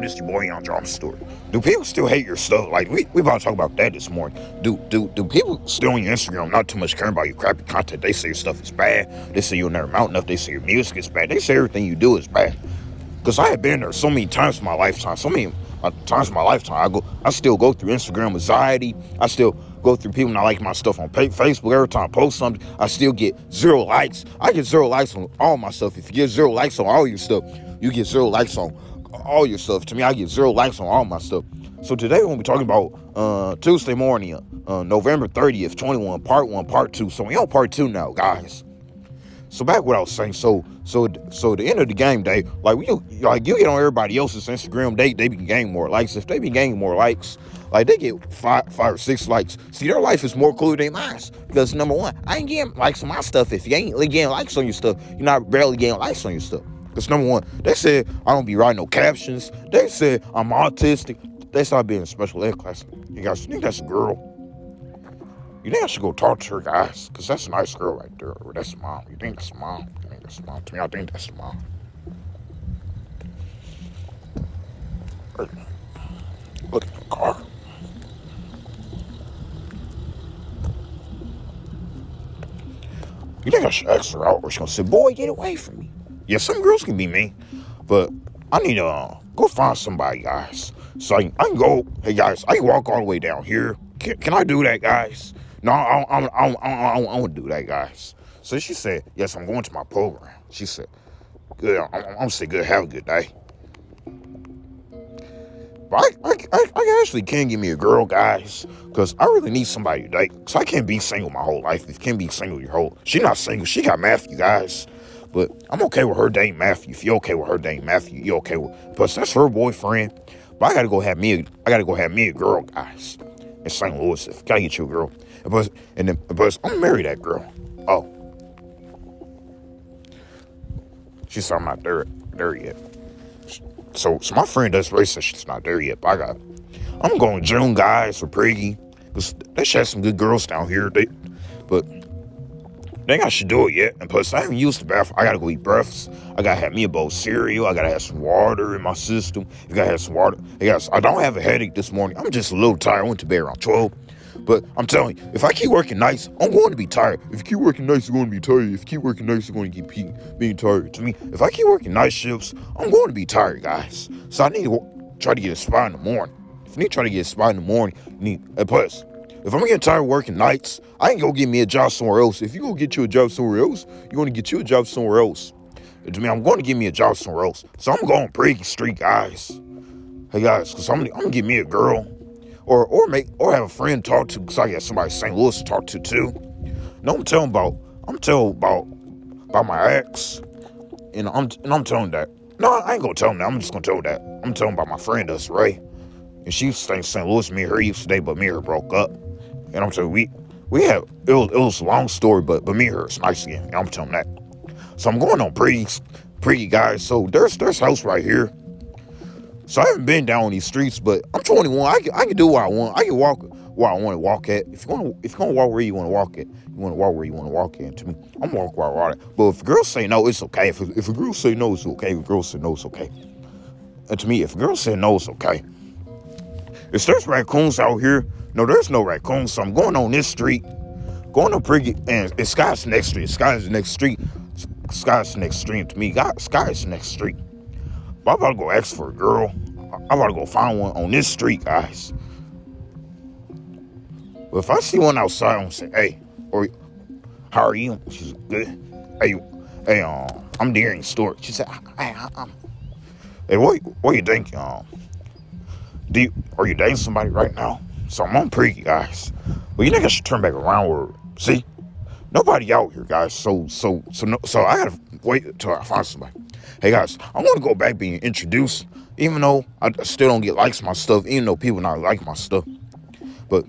this your boy on Drama Story. Do people still hate your stuff? Like we we about to talk about that this morning. Do do do people still on your Instagram not too much caring about your crappy content? They say your stuff is bad. They say you'll never mount enough. They say your music is bad. They say everything you do is bad. Cause I have been there so many times in my lifetime. So many uh, times in my lifetime. I go I still go through Instagram anxiety. I still go through people not liking my stuff on Facebook. Every time I post something, I still get zero likes. I get zero likes on all my stuff. If you get zero likes on all your stuff, you get zero likes on all your stuff. To me, I get zero likes on all my stuff. So today we're gonna be talking about uh, Tuesday morning, uh, November 30th, 21, part one, part two. So we on part two now, guys. So back what I was saying. So so so the end of the game day, like you like you get on everybody else's Instagram, they they be gaining more likes. If they be gaining more likes, like they get five five or six likes. See, their life is more cool than mine. Because number one, I ain't getting likes on my stuff. If you ain't getting likes on your stuff, you're not barely getting likes on your stuff. Because number one, they said I don't be writing no captions. They said I'm autistic. They started being in special ed class. You guys think that's a girl? You think I should go talk to her, guys? Because that's a nice girl right there. Or that's mom. You think that's mom? You think that's mom? To me, I think that's mom. Look at the car. You think I should ask her out? Or she's gonna say, boy, get away from me. Yeah, some girls can be mean, but I need to uh, go find somebody, guys. So I can, I can go, hey guys, I can walk all the way down here. Can, can I do that, guys? No, I don't, I don't do that, guys. So she said, yes, I'm going to my program. She said, good, I'm, I'm say good, have a good day. But I, I, I, actually can give me a girl, guys, because I really need somebody to date. Because I can't be single my whole life. If you can't be single your whole, she not single. She got Matthew, guys. But I'm okay with her dating Matthew. If you're okay with her dating Matthew, you okay with. Plus, that's her boyfriend. But I gotta go have me. A, I gotta go have me a girl, guys. In St. Louis, if gotta get you a girl. And plus, and then, plus, I'm marry that girl. Oh, she's not there, there yet. So, so my friend does race says she's not there yet. But I got. I'm going June, guys, for Priggy. Cause they have some good girls down here. They, but think I should do it yet. And plus, I haven't used the bathroom. I gotta go eat breakfast. I gotta have me a bowl of cereal. I gotta have some water in my system. I gotta have some water. Yes, I don't have a headache this morning. I'm just a little tired. I went to bed around 12. But I'm telling you, if I keep working nights, I'm going to be tired. If you keep working nights, you're going to be tired. If you keep working nights, you're going to keep being tired. To me, if I keep working night shifts, I'm going to be tired, guys. So I need to try to get a spot in the morning. If you need to try to get a spot in the morning, you need, and plus, if I'm getting tired of working nights, I can go get me a job somewhere else. If you go get you a job somewhere else, you're going to get you a job somewhere else. And to me, I'm going to get me a job somewhere else. So I'm going break street, guys. Hey guys, cause I'm, I'm gonna get me a girl, or or make or have a friend talk to, cause I got somebody in St. Louis to talk to too. No, I'm telling about I'm telling about about my ex, and I'm and I'm telling that. No, I ain't gonna tell him that. I'm just gonna tell that. I'm telling about my friend us, Ray. And she used to stay in St. Louis. Me and her used to stay, but me and her broke up. And I'm telling we we have it was, it was a long story, but but me and her it's nice again. I'm telling that. So I'm going on pretty pretty guys. So there's there's house right here. So I haven't been down these streets, but I'm 21. I can, I can do what I want. I can walk where I want to walk at. If you want to, if you want to walk where you want to walk at, you want to walk where you want to walk at. To me, I'm gonna walk where I want it. But if girls say no, it's okay. If if a girl say no, it's okay. If a girl say no, it's okay. And to me, if a girl say no, it's okay. If there's raccoons out here, no, there's no raccoons. So I'm going on this street, going on pretty, and it's Sky's next street. Sky's the next street. Sky's the next street to me. God, Sky's next street. But I'm about to go ask for a girl. I'm about to go find one on this street, guys. But if I see one outside, I'm say, hey, or how are you? She's good. Hey, hey, um, I'm Darren Stewart. She said, hey, I'm. Hey, what, what you think, um? Do you, are you dating somebody right now? So I'm on pre, guys. Well, you I should turn back around see? Nobody out here, guys. So, so, so, no, so I gotta wait until I find somebody. Hey guys, I want to go back being introduced, even though I still don't get likes my stuff, even though people not like my stuff. But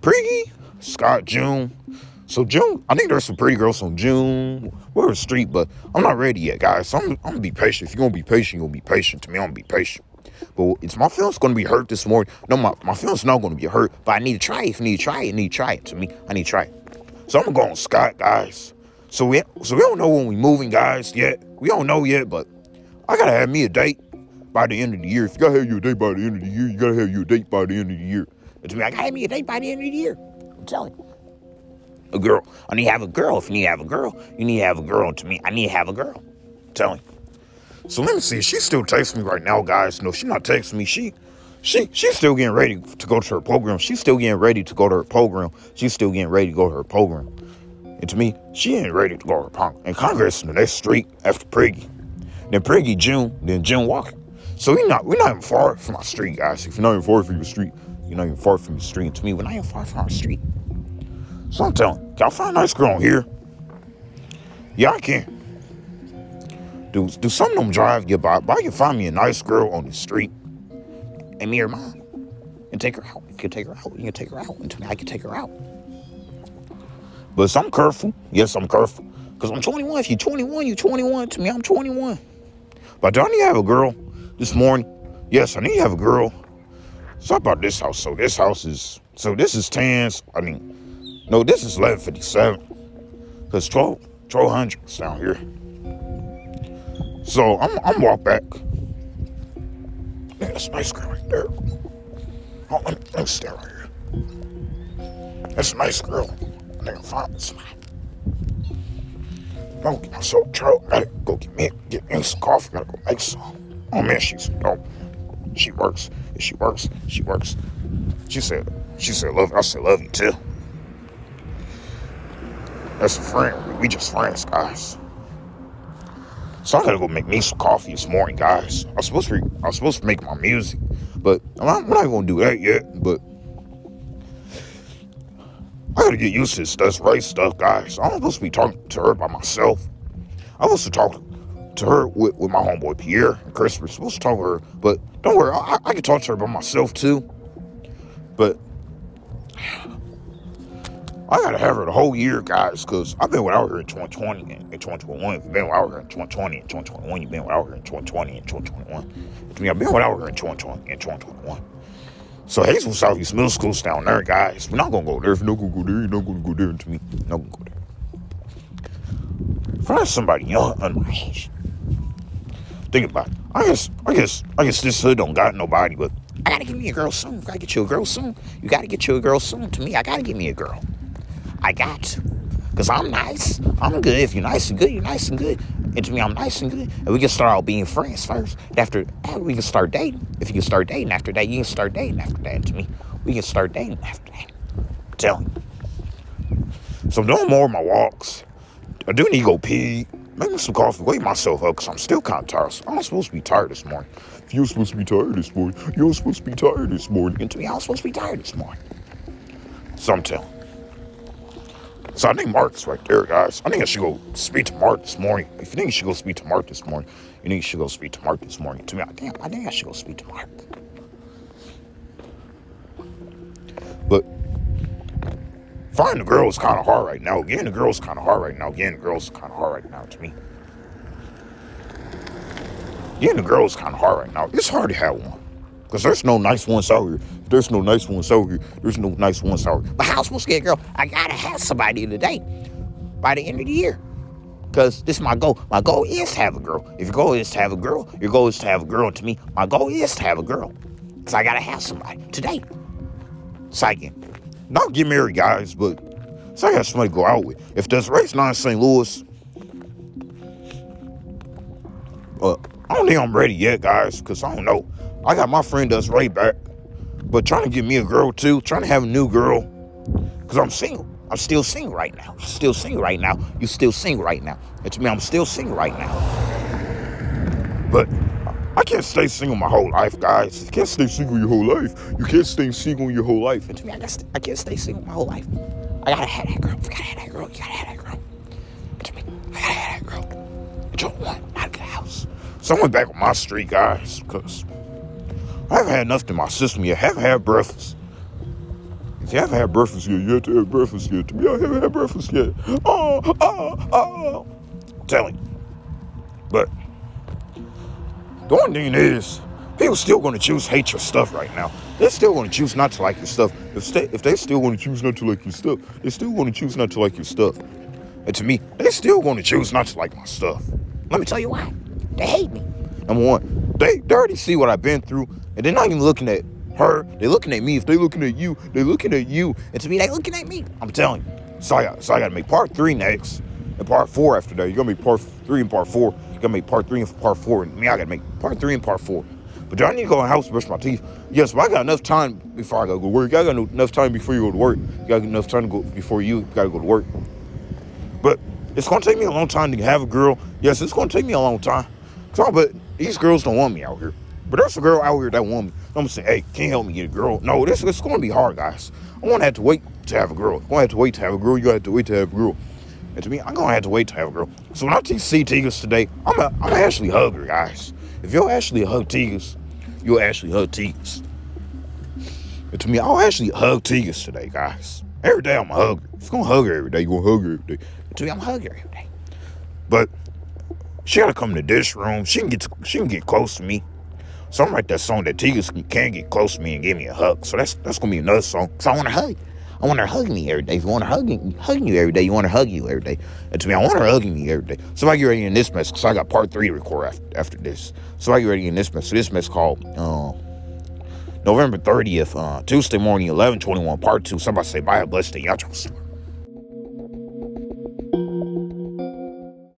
Priggy, Scott, June. So June, I think there's some pretty girls on June. We're a street, but I'm not ready yet, guys. So I'm, I'm gonna be patient. If you're gonna be patient, you're gonna be patient. To me, I'm gonna be patient. But it's my feelings gonna be hurt this morning. No, my, my feelings not gonna be hurt, but I need to try it. If I need to try it, I need to try it. To me, I need to try it. So I'm gonna go on Scott, guys. So we so we don't know when we moving, guys, yet. We don't know yet, but I gotta have me a date. by the end of the year. If you gotta have your date by the end of the year, you gotta have your date by the end of the year. And to me, I gotta have me a date by the end of the year. I'm telling you. A girl. I need to have a girl. If you need to have a girl, you need to have a girl. To me, I need to have a girl. I'm telling you. So let me see. She still texting me right now, guys. No, she's not texting me. She she she's still getting ready to go to her program. She's still getting ready to go to her program. She's still getting ready to go to her program. And to me, she ain't ready to go to her program. And Congress in the next street after Priggy. Then Priggy June, then June Walker. So we not we're not even far from our street, guys. If you're not even far from your street, you're not even far from your street. And to me, we're not even far from our street. So I'm telling, can I find a nice girl here? Yeah, I can. Do do some of them drive you by? I can find me a nice girl on the street, and me or mom, and take her out. You can take her out. You can take her out. And I can take her out. But I'm careful. Yes, I'm careful. Because I'm 21. If you're 21, you're 21. To me, I'm 21. But I need to have a girl this morning? Yes, I need to have a girl. So about this house. So this house is, so this is 10s. I mean, no, this is 1157. Because 12, 1200 is down here. So I'm, I'm walk back. That's a nice girl right there. Oh, let me, let me stay right here. That's a nice girl. I think I found somebody. Don't get myself trouble. Gotta go get me, get me some coffee. Gotta go make some. Oh man, she's dope. She works. She works. She works. She said, she said, love. I said, love you too. That's a friend. We just friends, guys. So I gotta go make me some coffee this morning, guys. I was supposed to, I was supposed to make my music, but I'm not, not gonna do that yet. But I gotta get used to this That's right stuff, guys. I'm supposed to be talking to her by myself. I'm supposed to talk to her with, with my homeboy Pierre and Chris. We're supposed to talk to her, but don't worry, I, I can talk to her by myself too. But I gotta have her the whole year, guys, because I've been without her in 2020 and, 2021. If you've been without her in 2020 and 2021, you've been without her in 2020 and 2021. To me, I've been without her in 2020 and 2021. So Hazel Southeast Middle School's down there, guys. We're not gonna go there. If you're not gonna go there, you're not gonna go there to me. You're not gonna go there. Find somebody young under my age. Think about it. I guess I guess I guess this hood don't got nobody, but I gotta get me a girl soon. I gotta get you a girl soon. You gotta get you a girl soon. To me, I gotta get me a girl. I got to. Cause I'm nice. I'm good. If you're nice and good, you're nice and good. And to me, I'm nice and good. And we can start out being friends first. After that, we can start dating. If you can start dating after that, you can start dating after that. And to me, we can start dating after that. Telling you. So I'm doing more of my walks. I do need to go pee. Make me some coffee. Wake myself up because I'm still kind of tired. I'm supposed to be tired this morning. If you're supposed to be tired this morning, you're supposed to be tired this morning. And to me, I'm supposed to be tired this morning. So I'm telling so I think Mark's right there, guys. I think I should go speak to Mark this morning. If you think you should go speak to Mark this morning, you think you should go speak to Mark this morning. To me, I think I think I should go speak to Mark. But finding the girl is kind of hard right now. Getting the girl is kind of hard right now. Getting the girl is kind of hard right now to me. Getting the girl is kind of hard right now. It's hard to have one. Because there's no nice ones out here. There's no nice ones out here. There's no nice ones out here. But how supposed to get a girl? I gotta have somebody today by the end of the year. Because this is my goal. My goal is to have a girl. If your goal is to have a girl, your goal is to have a girl to me. My goal is to have a girl. Because I gotta have somebody today. Can not get married, guys, but so I got somebody to go out with. If there's race not in St. Louis, uh, I don't think I'm ready yet, guys, because I don't know. I got my friend that's right back. But trying to get me a girl too, trying to have a new girl, because I'm single. I'm still single right now. Still single right now. You still single right now. It's me, I'm still single right now. But I can't stay single my whole life, guys. You can't stay single your whole life. You can't stay single your whole life. And to me, I, got I can't stay single my whole life. I gotta have that girl. I gotta have that girl. You gotta have that girl. And to me, I gotta have that girl. Don't want out of the house. So I went back on my street, guys, because I haven't had nothing in my system yet. I haven't had breakfast. If you haven't had breakfast yet, you have to have breakfast yet. To me, I haven't had breakfast yet. Oh, oh, oh. I'm telling you. But the only thing is, people still going to choose hate your stuff right now. They're still going to choose not to like your stuff. If they, if they still want to choose not to like your stuff, they still going to choose not to like your stuff. And to me, they still going to choose not to like my stuff. Let me tell you why. They hate me. Number one, they, they already see what I've been through, and they're not even looking at her. They're looking at me. If they're looking at you, they're looking at you. And to me, they're looking at me. I'm telling you. So I got, so I got to make part three next, and part four after that. You're gonna make part three and part four. You're gonna make part three and part four. And me, I gotta make part three and part four. But do I need to go in the house and brush my teeth? Yes, but I got enough time before I gotta go to work. I got enough time before you go to work. You got enough time to go before you gotta go to work. But it's gonna take me a long time to have a girl. Yes, it's gonna take me a long time. So, but these girls don't want me out here. But there's a girl out here that want me. I'm gonna say, hey, can you help me get a girl? No, this it's gonna be hard, guys. I'm gonna have to wait to have a girl. I'm gonna have to wait to have a girl. You have to wait to have a girl. And to me, I'm gonna have to wait to have a girl. So when I see Tigers today, I'm a, I'm actually hug her, guys. If you'll actually hug Tigers, you'll actually hug Tigers. And to me, I'll actually hug Tigers today, guys. Every day I'm a hugger. If you're gonna hug her every day, you're gonna hug her every day. And to me, I'm a hugger every day. But she gotta come to this room. She can get to, she can get close to me. So I'm write that song that Tigers can get close to me and give me a hug. So that's that's gonna be another song. Cause I want to hug. I want her hugging me every day. If you want her hugging, hugging you every day, you want her hugging you every day. And to me, I want her hugging me every day. So I get ready in this mess, because I got part three to record after, after this. So I get ready in this mess. So this mess called uh, November 30th, uh, Tuesday morning, 1121, part two. Somebody say, bye, blessed day. Y'all